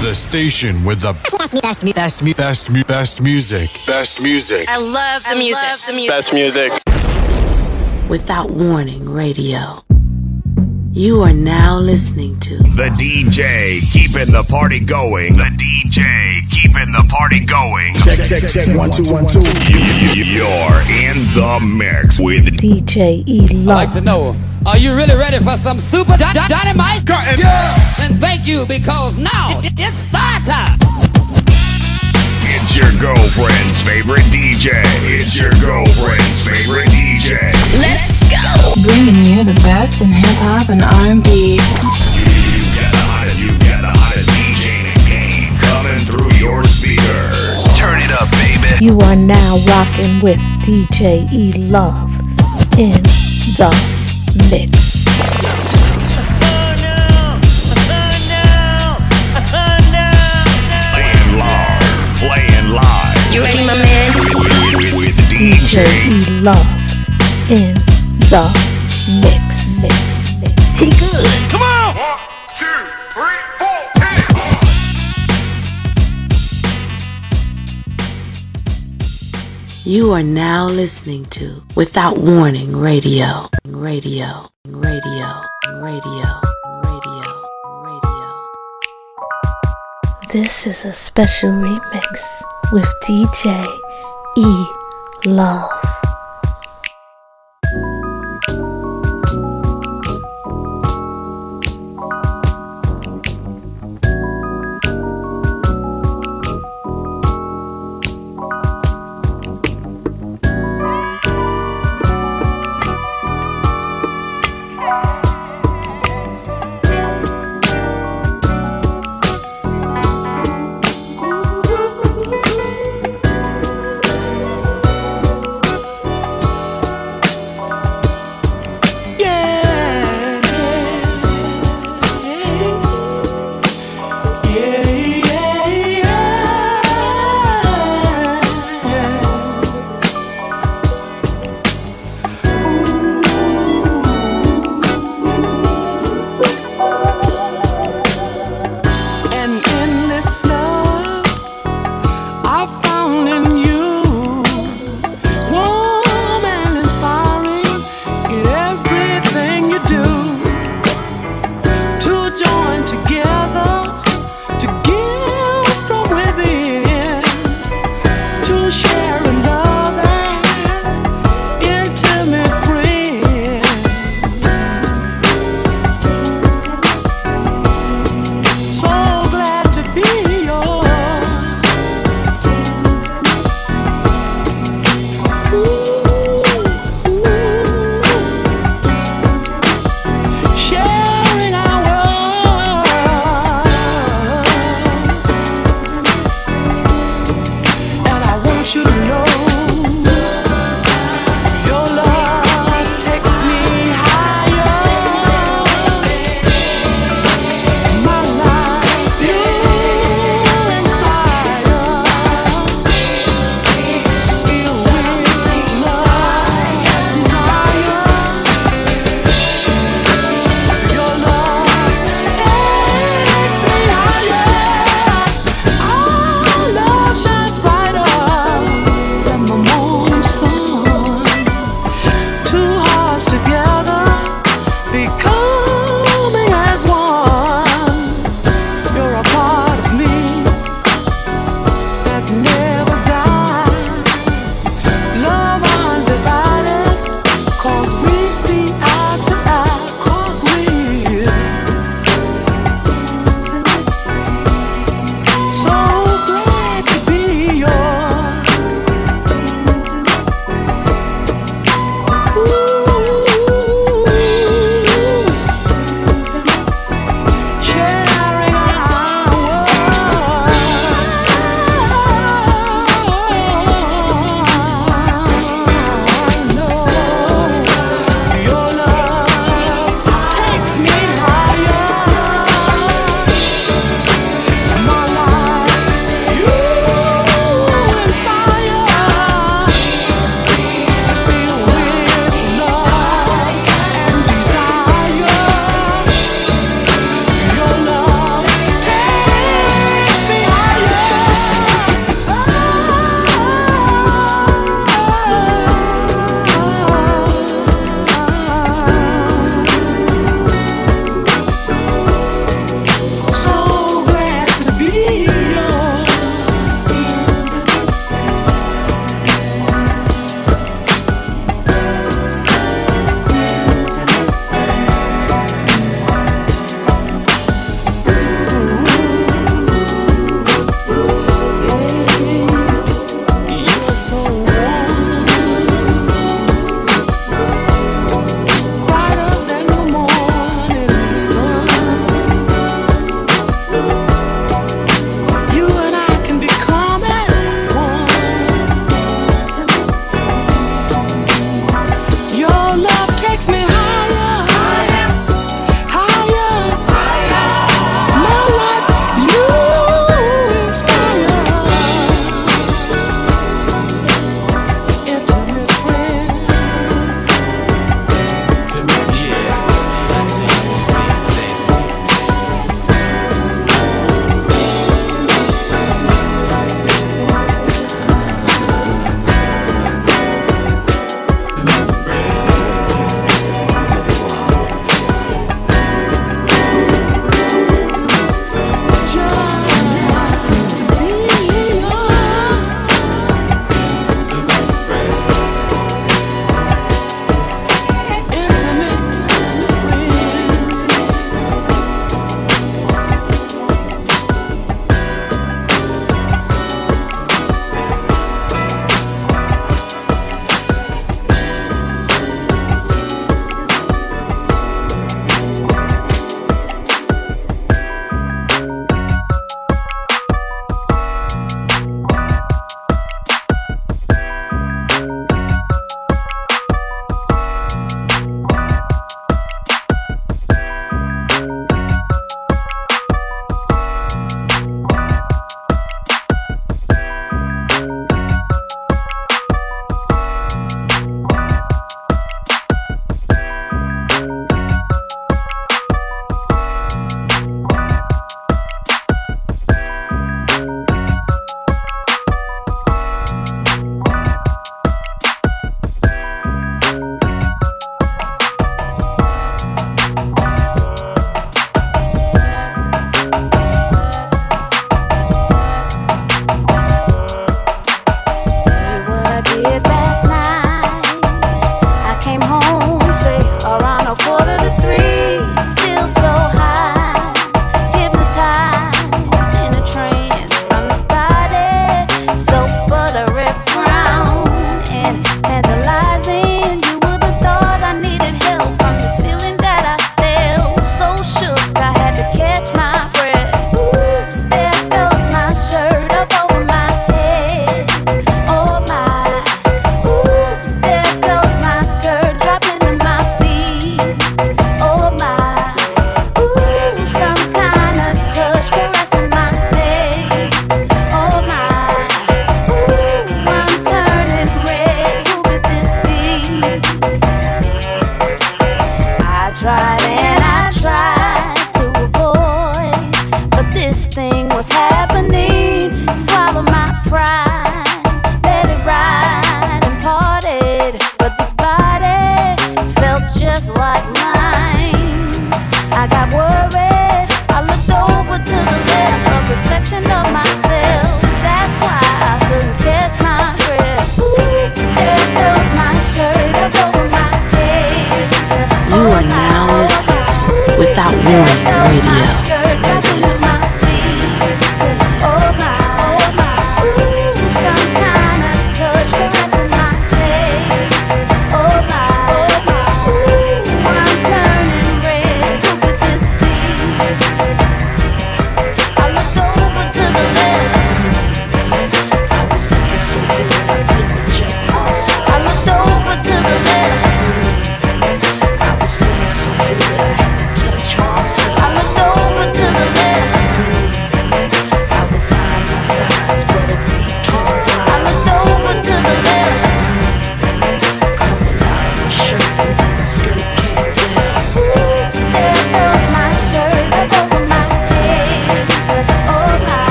The station with the best, best, best, best, best, best music. Best music. I love the music. Love the music. Best music. Without Warning Radio. You are now listening to The DJ keeping the party going. The DJ keeping the party going. Check, check, check. One, two, one, two. You're in the mix with DJ E I'd like to know, are you really ready for some super dy- dy- dynamite? Yeah. Then thank you because now it's start time. It's your girlfriend's favorite DJ. It's your girlfriend's favorite DJ. Let's go. Bringing you the best in hip hop and R&B. You get the hottest, you get the hottest DJ in the game coming through your speakers. Turn it up, baby. You are now rocking with DJ E Love in the mix. Playing live, playing live. You ready, my man? With, with, with DJ DJ. E Love in the mix. mix. Come on! You are now listening to Without Warning Radio. Radio. Radio. Radio. Radio. Radio. This is a special remix with DJ E Love.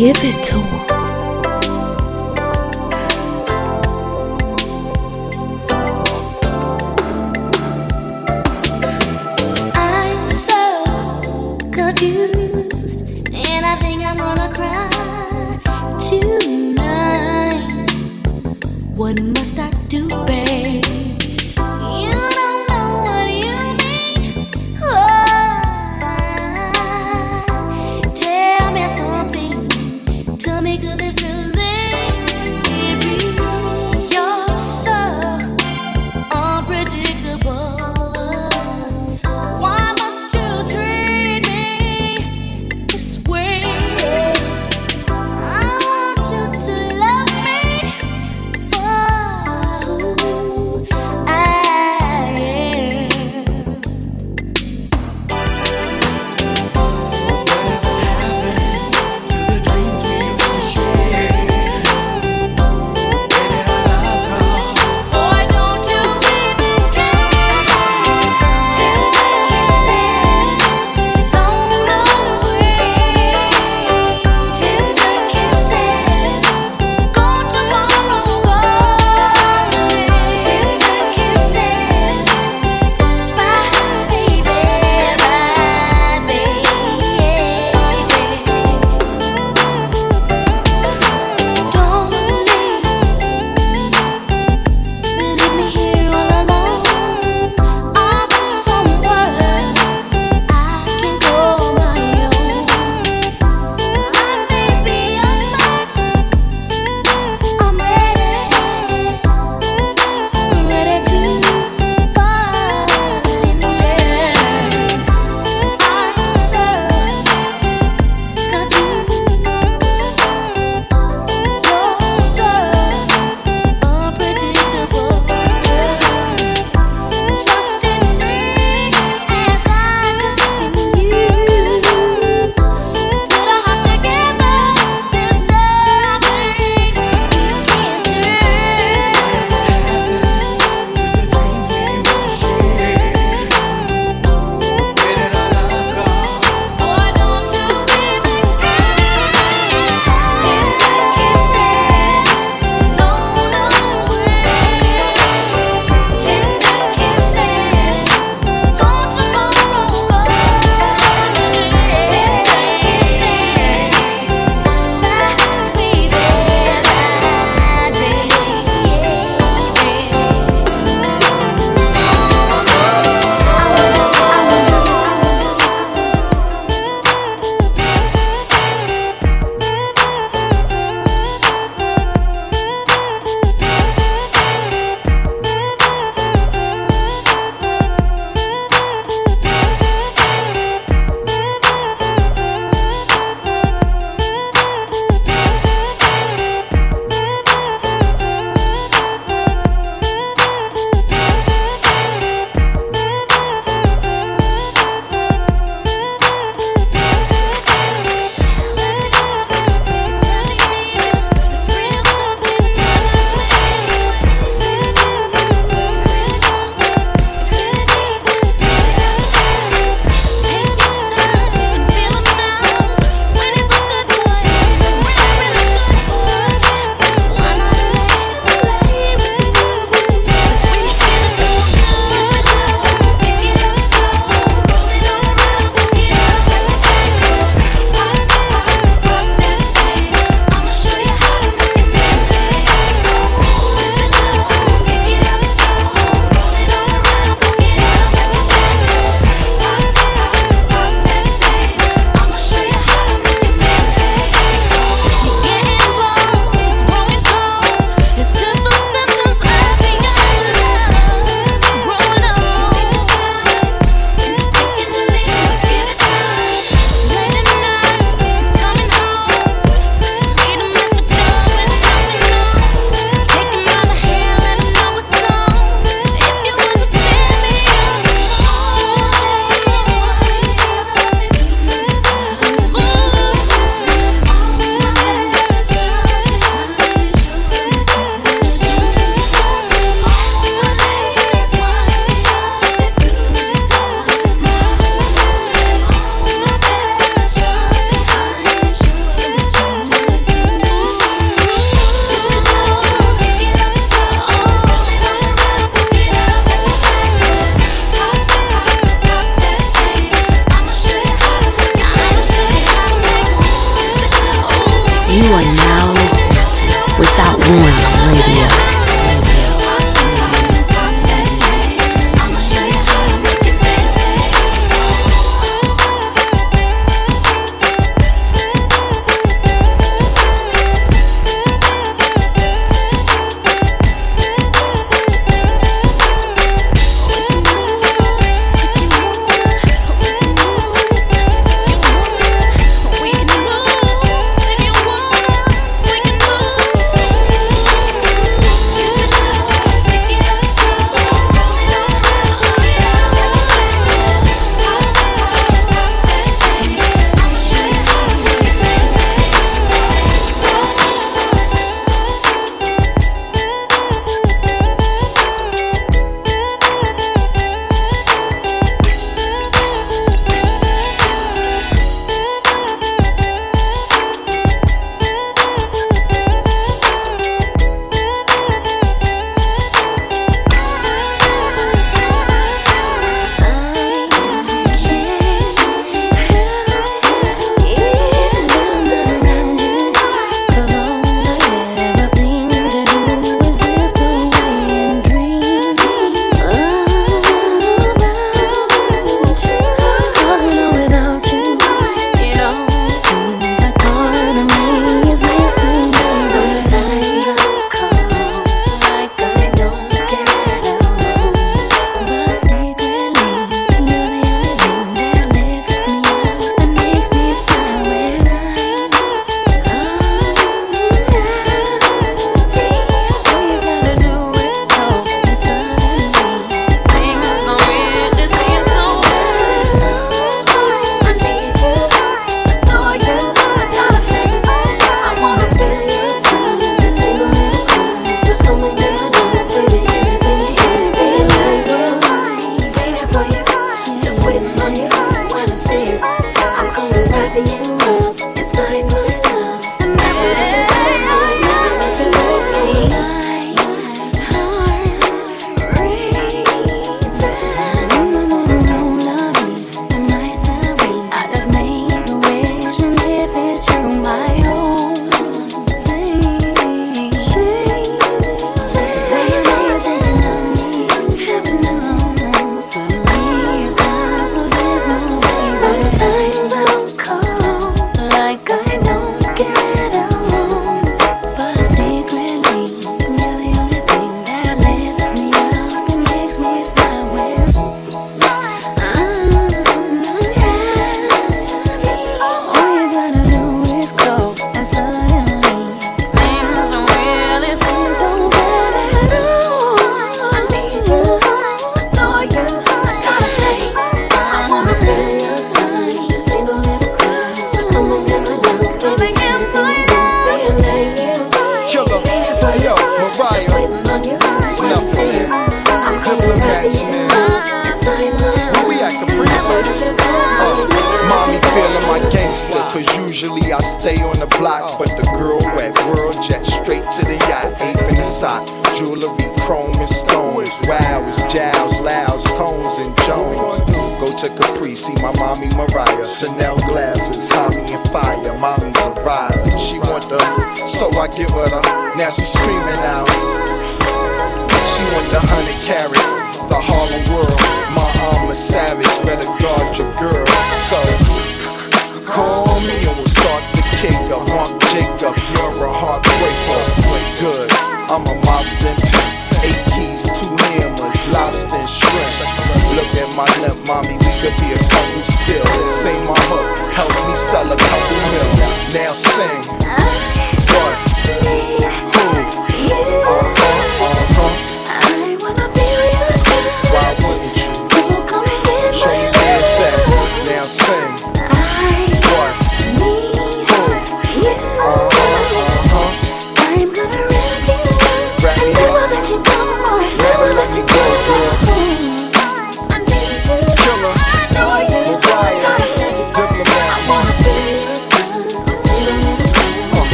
Give it to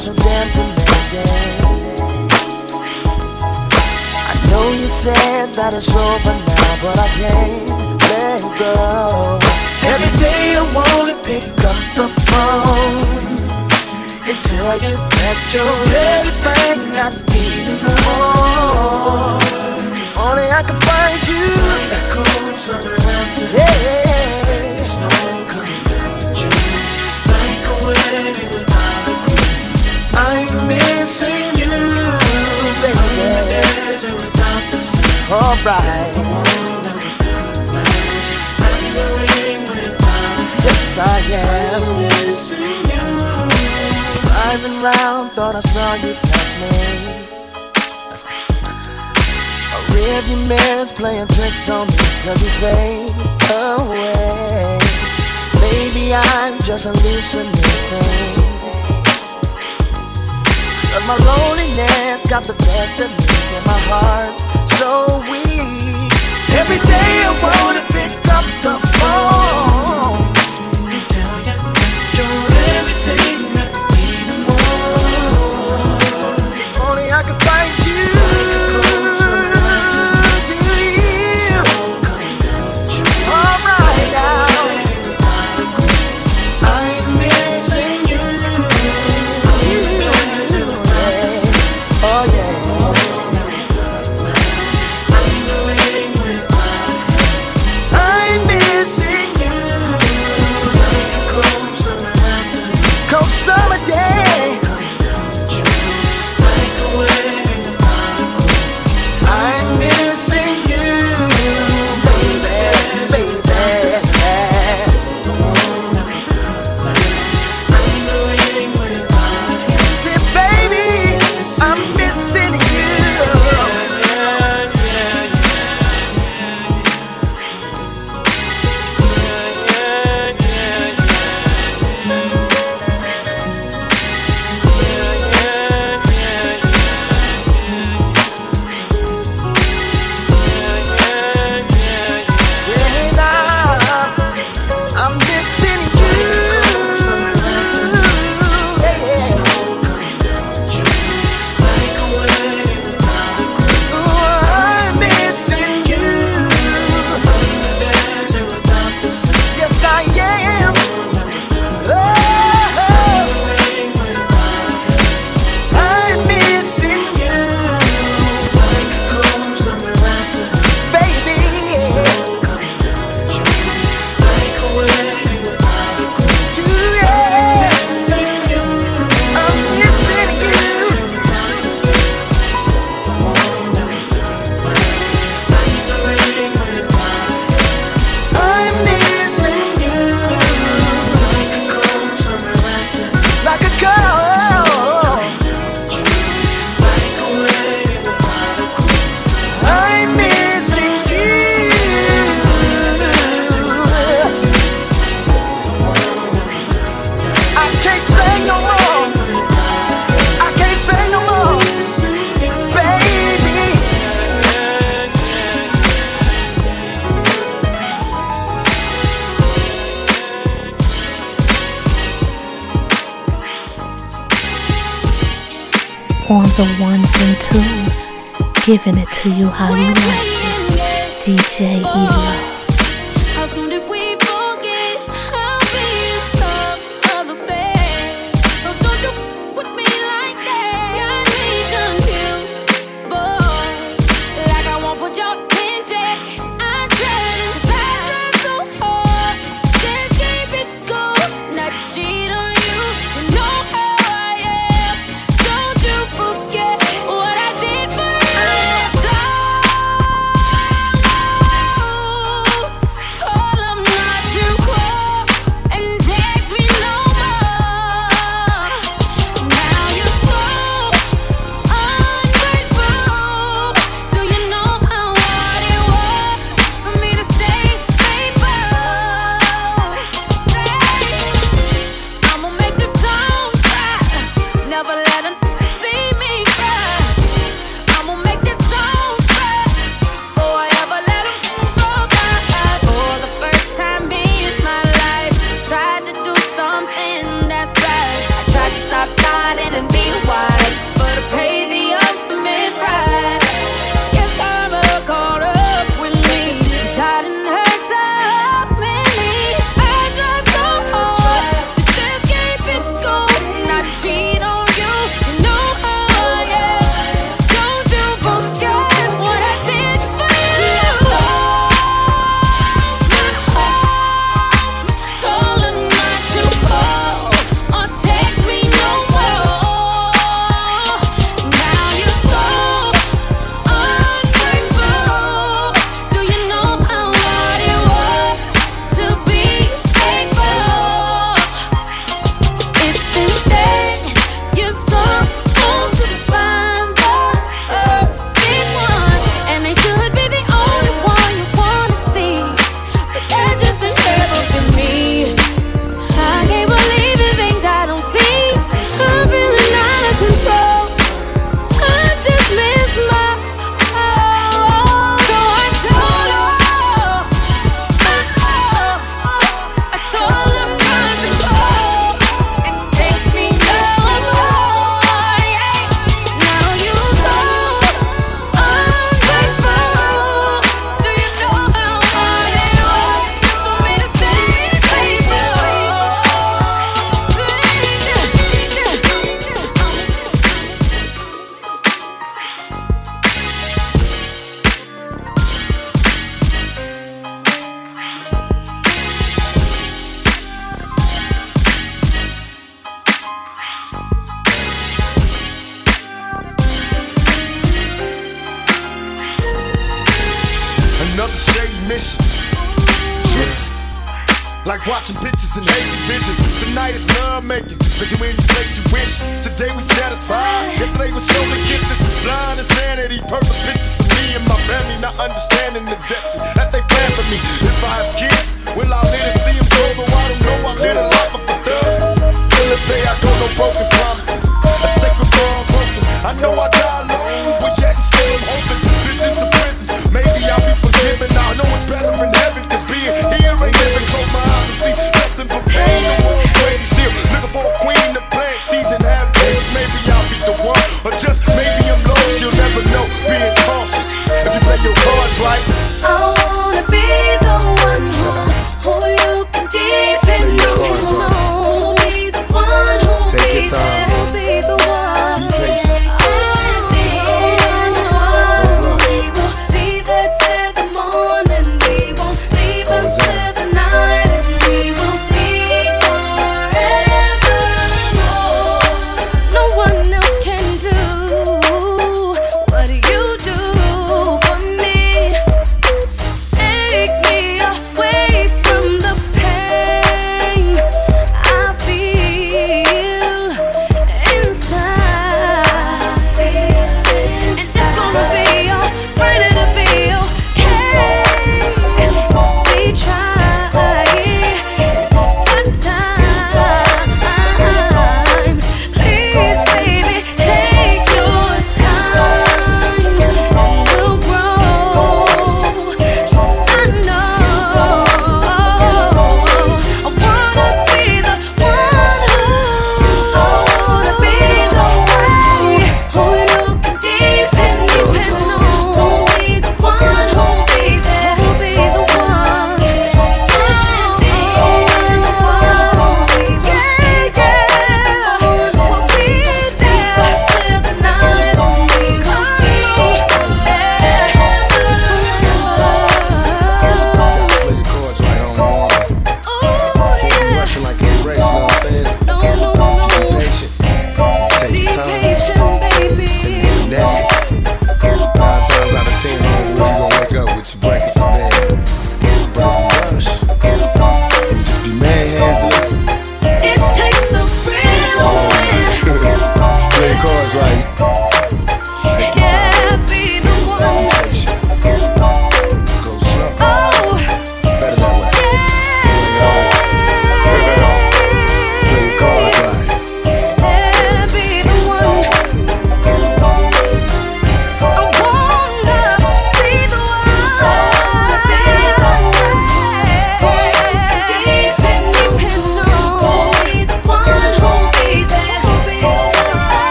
so damn demanding? I know you said that it's over now But I can't let go. Every day I wanna pick up the phone And tell you that you're everything I need and more Only I can find you. Echoes of laughter Yeah missing you Baby Alright Yes, I am. Driving round, thought I saw you pass me. A rearview mirror's playing tricks on me cause you fade away. Maybe I'm just hallucinating. Cause my loneliness got the best of me and my heart's so weak. Every day I wanna pick up the phone to you how riding and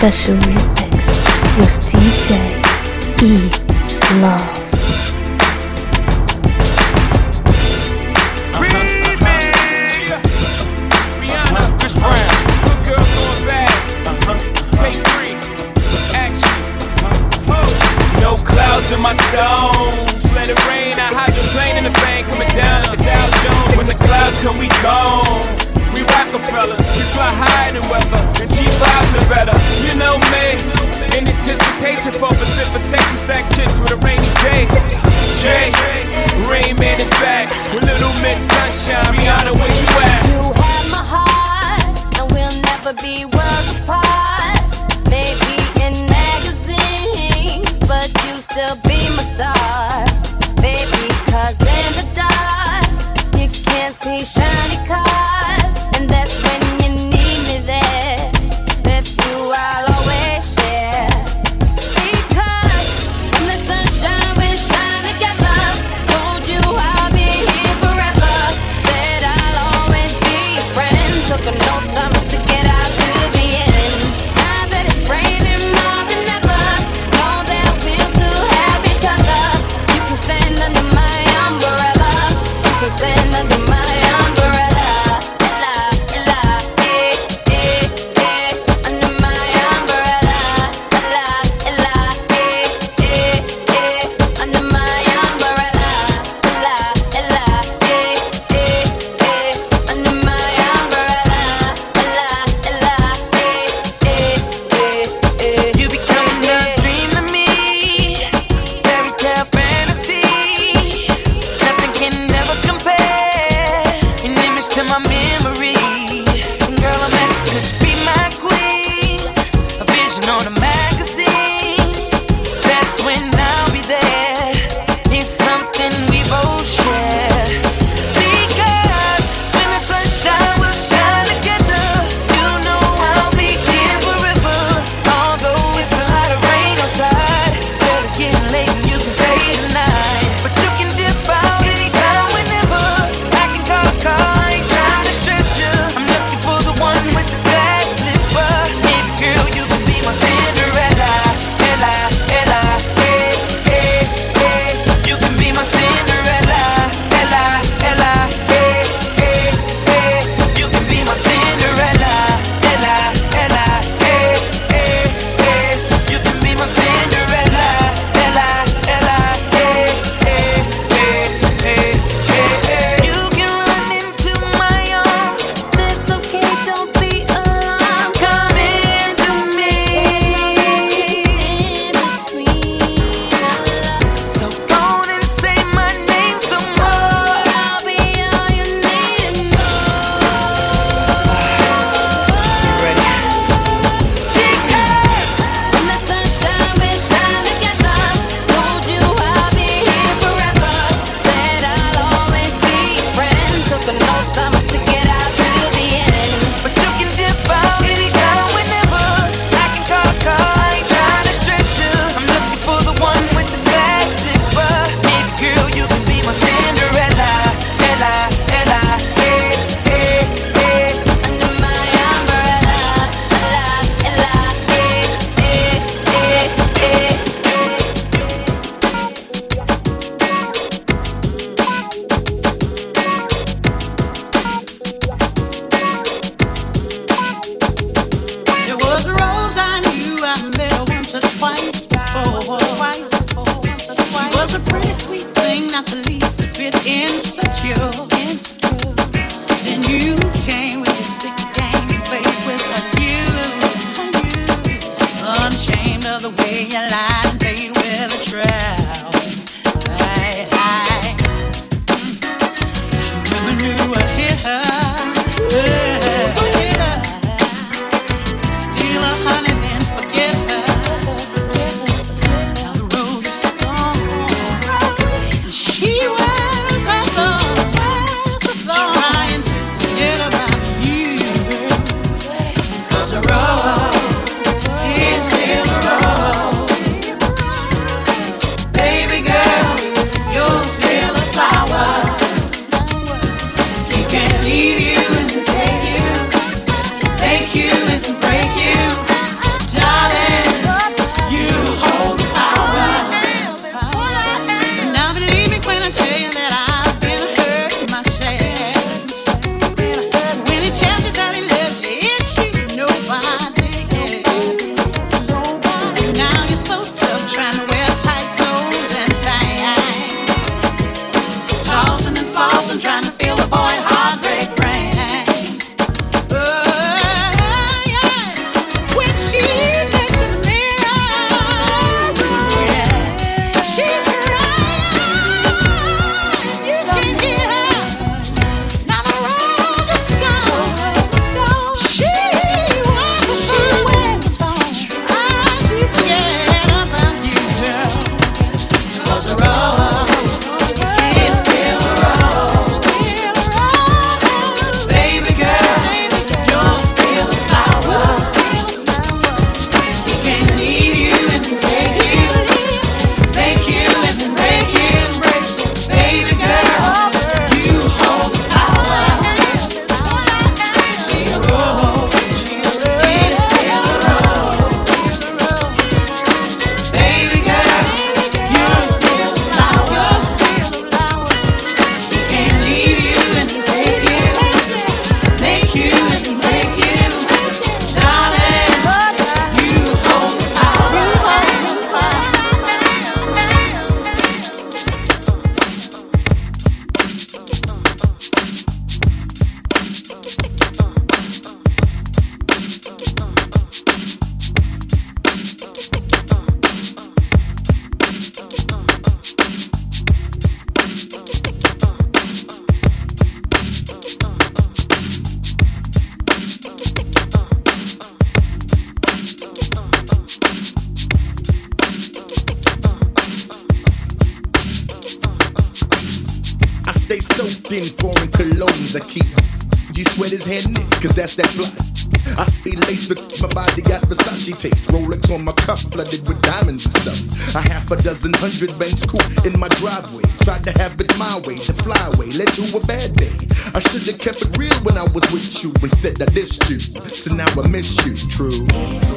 special remix with DJ E Love. clouds in my stones. Let it rain, I hide the plane in the bank, coming down like a Dow Jones. When the clouds come, we gone. Rockefeller. We fly higher than weather, and G5s are better. You know me, in anticipation for precipitation, stack chips with a rainy day. J, Rain Man is back with Little Miss Sunshine. Rihanna, where you at? You have my heart, and we'll never be worlds apart. Maybe in magazines, but you still be my star, baby. Cause in the dark, you can't see shiny cars. Ten hundred and hundred in my driveway. Tried to have it my way, the flyway led to a bad day. I should've kept it real when I was with you. Instead, I dissed you, so now I miss you. True.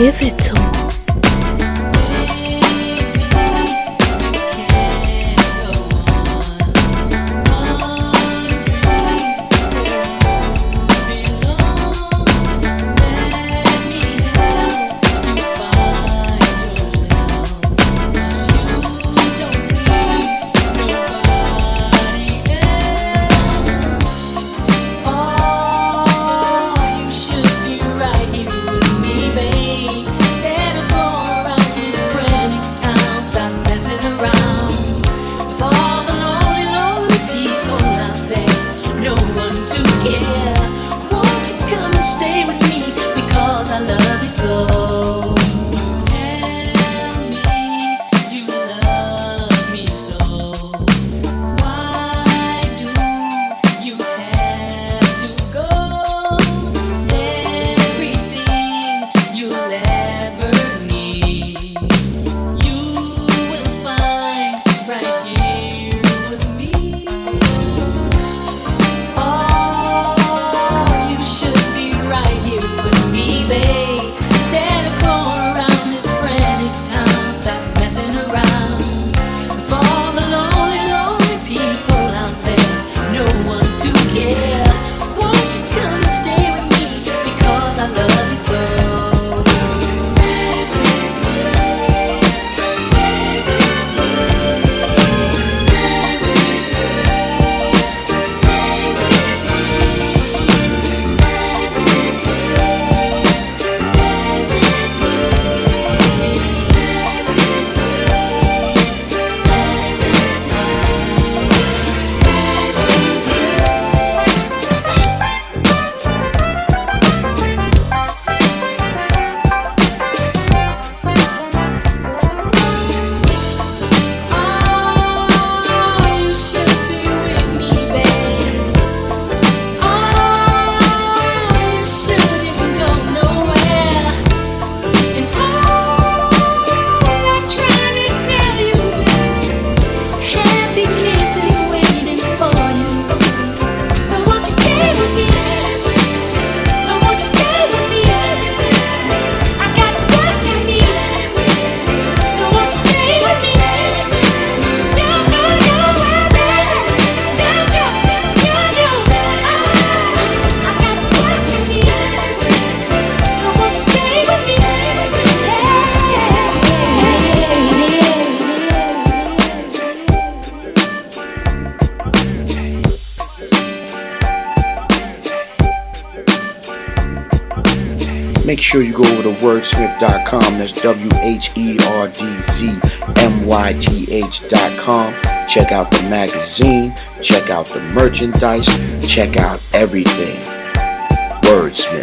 give it. WordSmith.com. That's W H E R D Z M Y T H.com. Check out the magazine. Check out the merchandise. Check out everything. Wordsmith.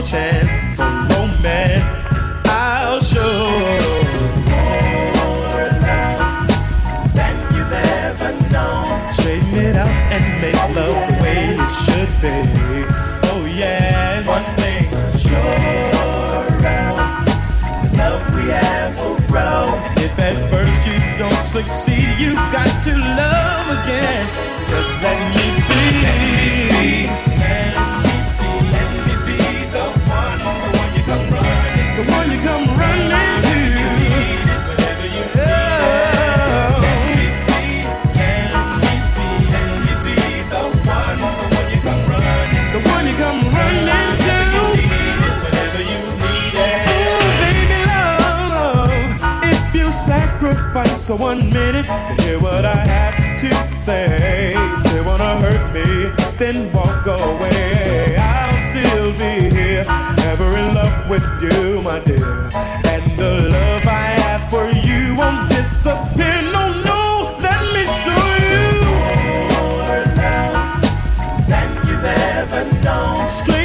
no chance for romance. I'll show. More love than you've ever known. Straighten it out and make love the way it should be. Oh yeah, One thing sure the love we have will grow. And if at first you don't succeed, you got to love again. Just let me. for one minute to hear what I have to say. Say wanna hurt me, then walk away. I'll still be here, ever in love with you, my dear. And the love I have for you won't disappear. No, no, let me show you more love than you've ever known. Straight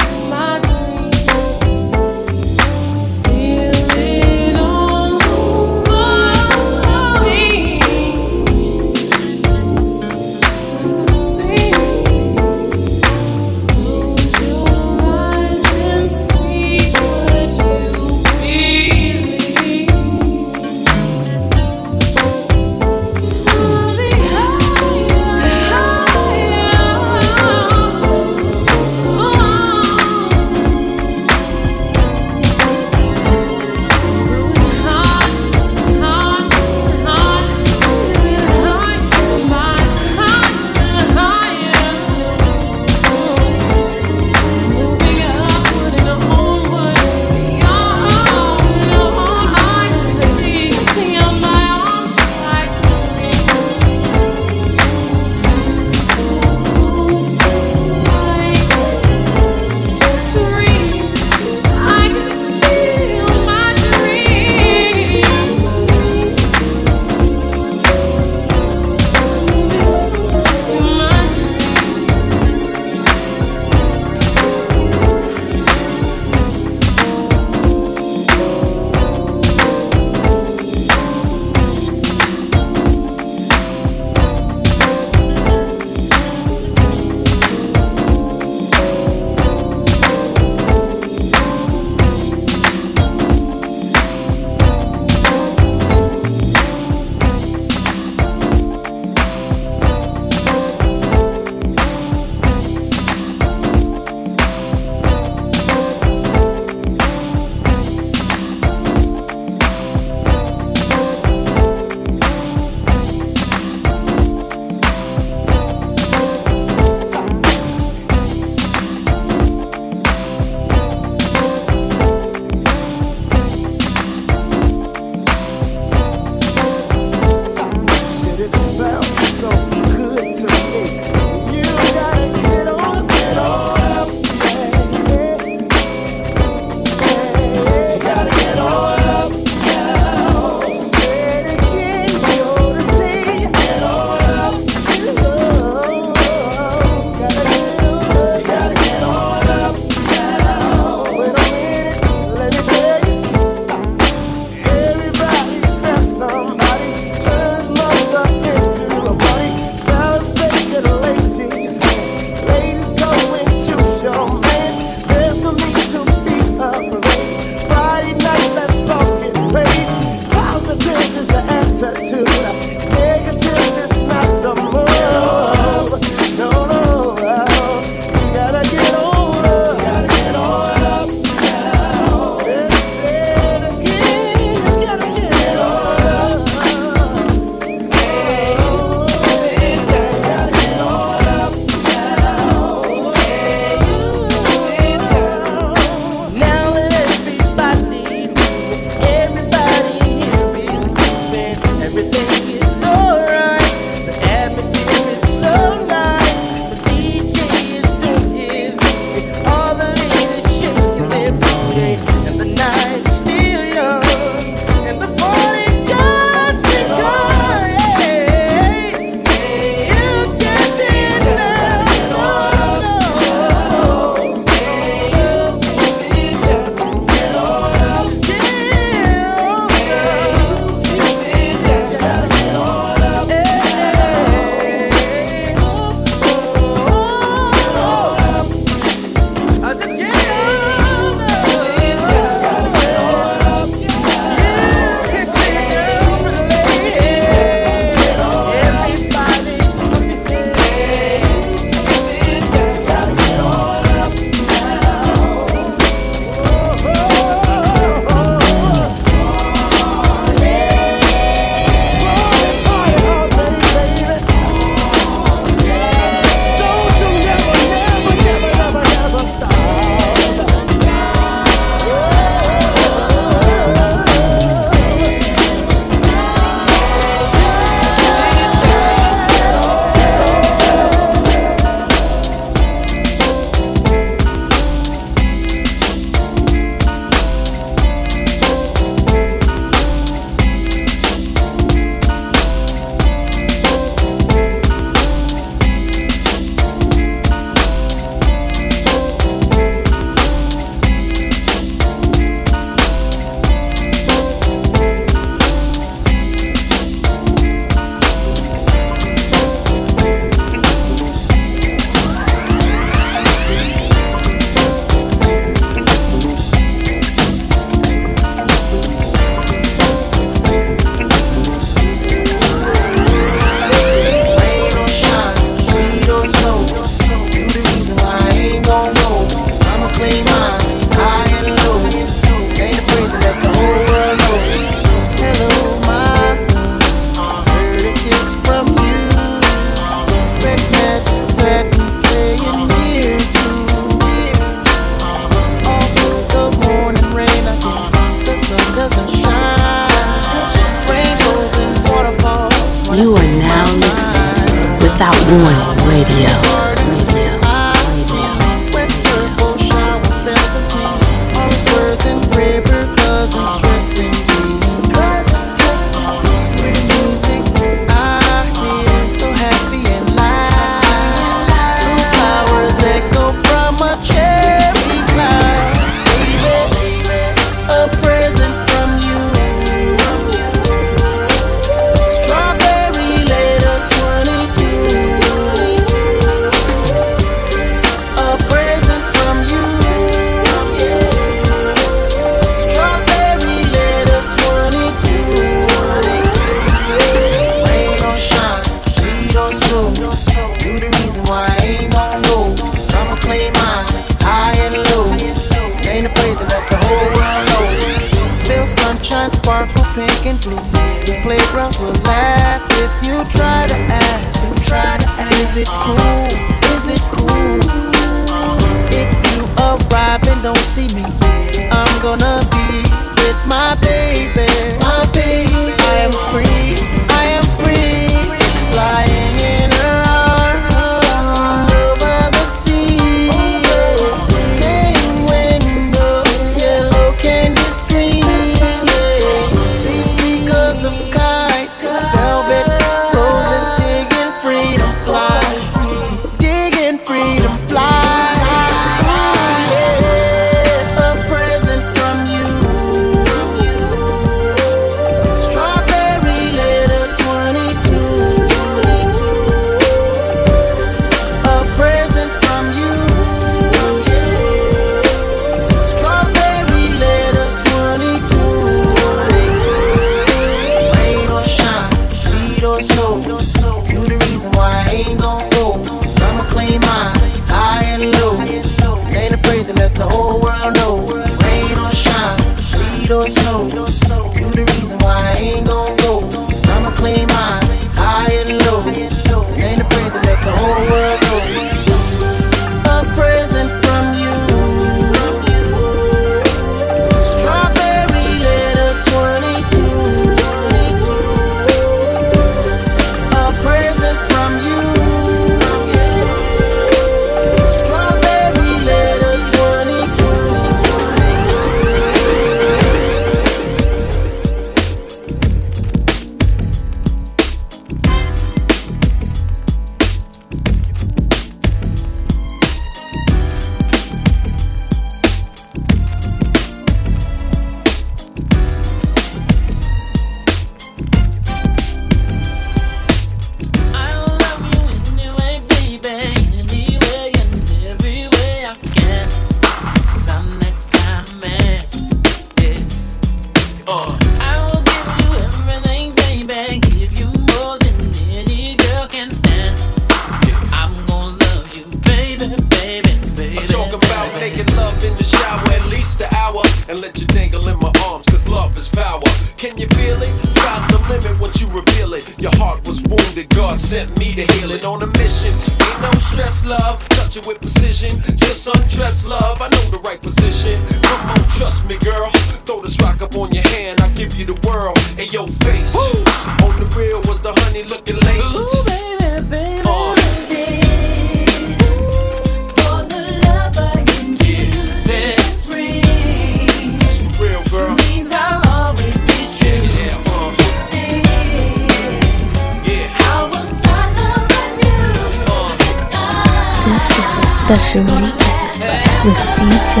This is a special remix with DJ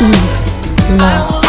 E Love.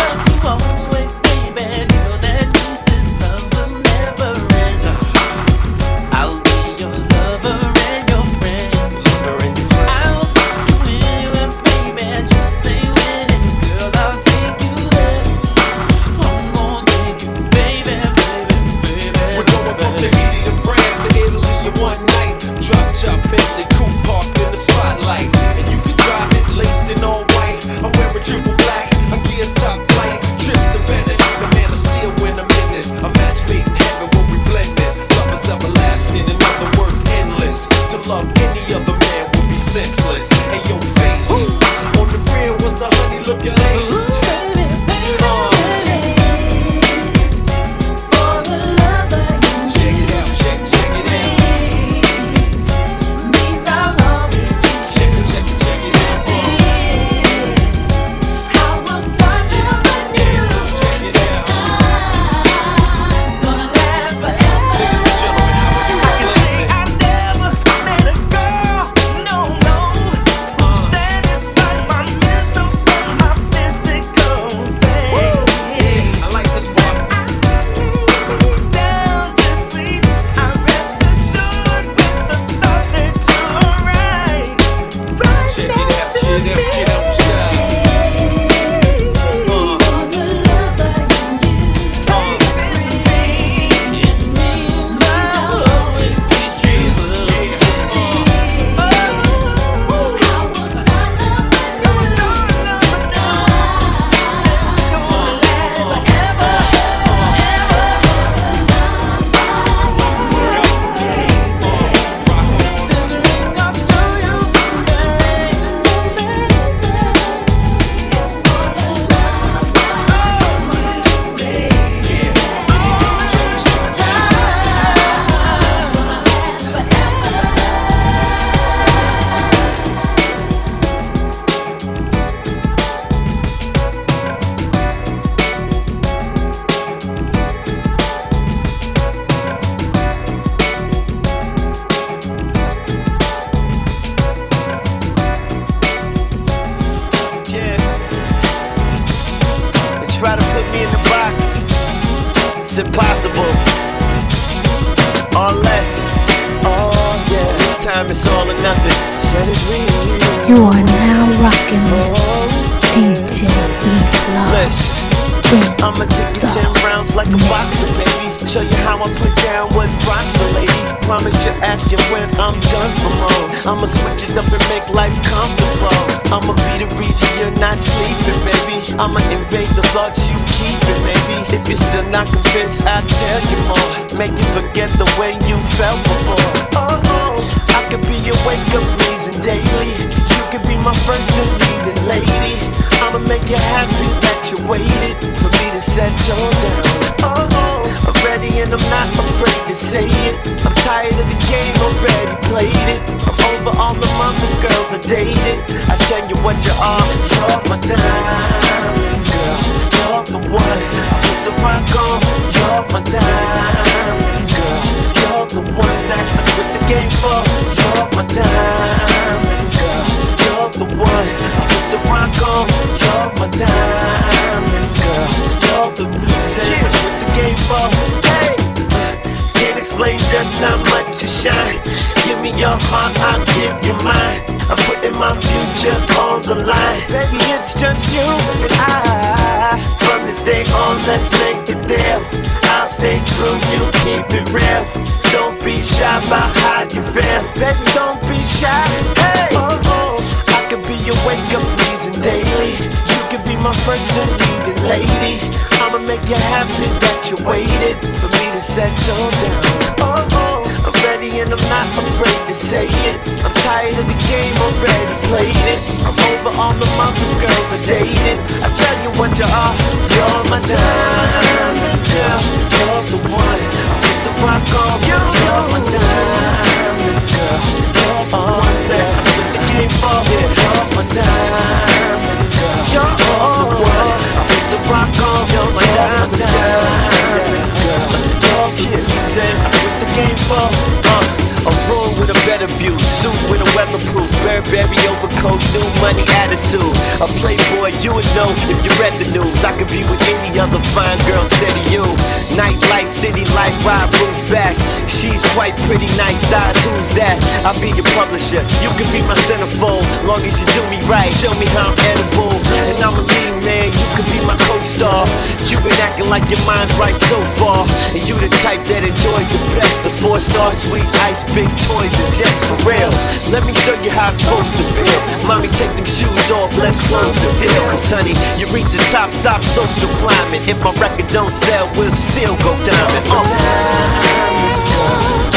like your mind's right so far. And you the type that enjoy the best. The four star sweets, ice, big toys, and jets for real. Let me show you how it's supposed to feel. Mommy, take them shoes off, let's close the deal. Cause honey, you reach the top, stop social climbing. If my record don't sell, we'll still go diamond. Oh.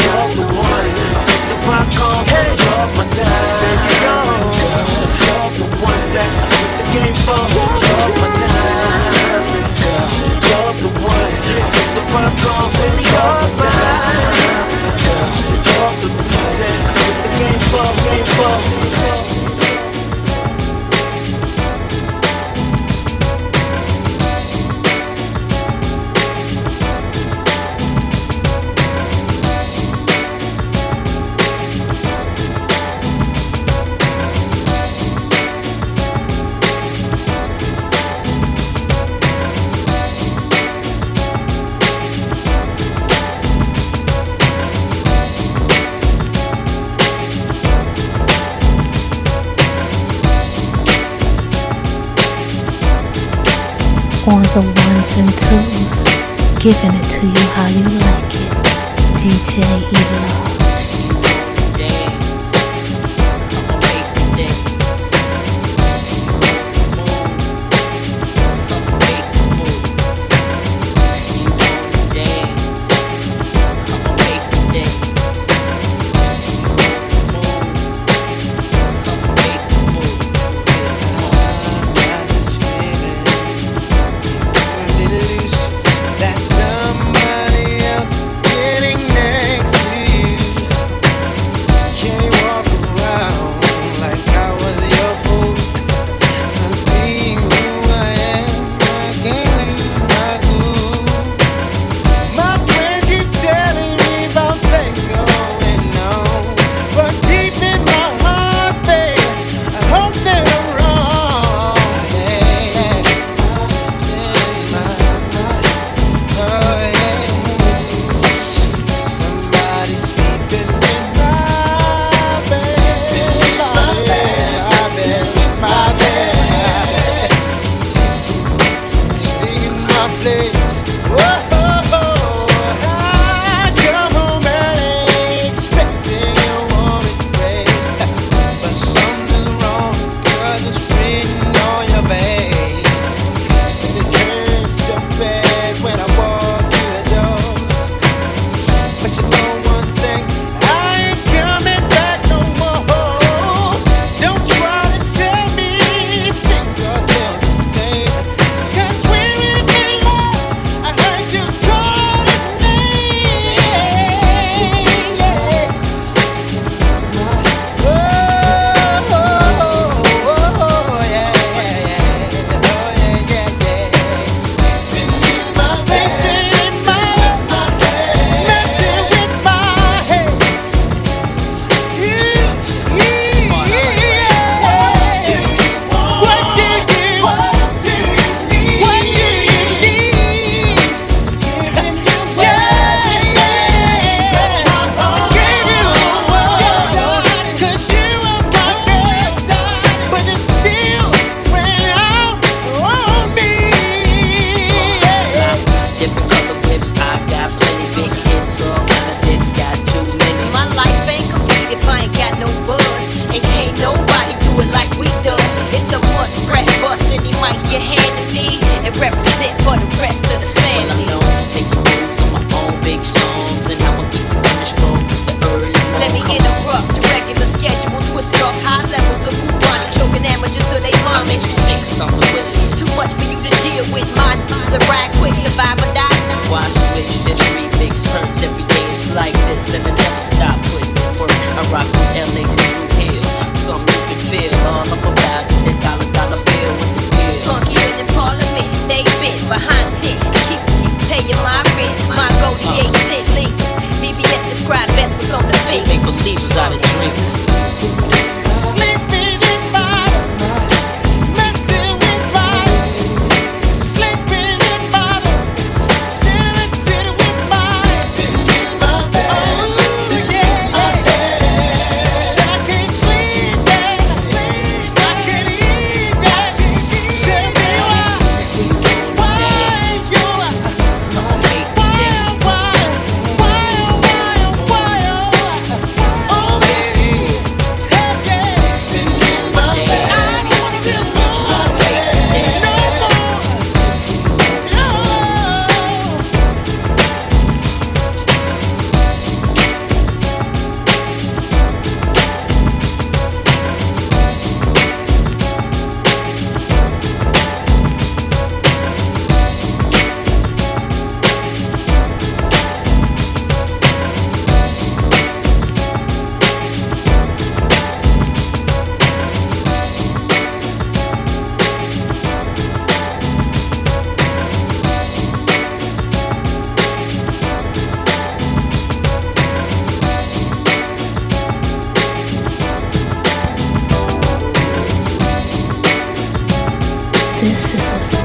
You're the one. I hit. You're my. Baby, you're the one that I hit the game for. You're my up, go, your up. or the ones and twos, giving it to you how you like it. DJ Evo.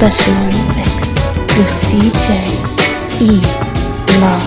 Special remix with DJ E Love.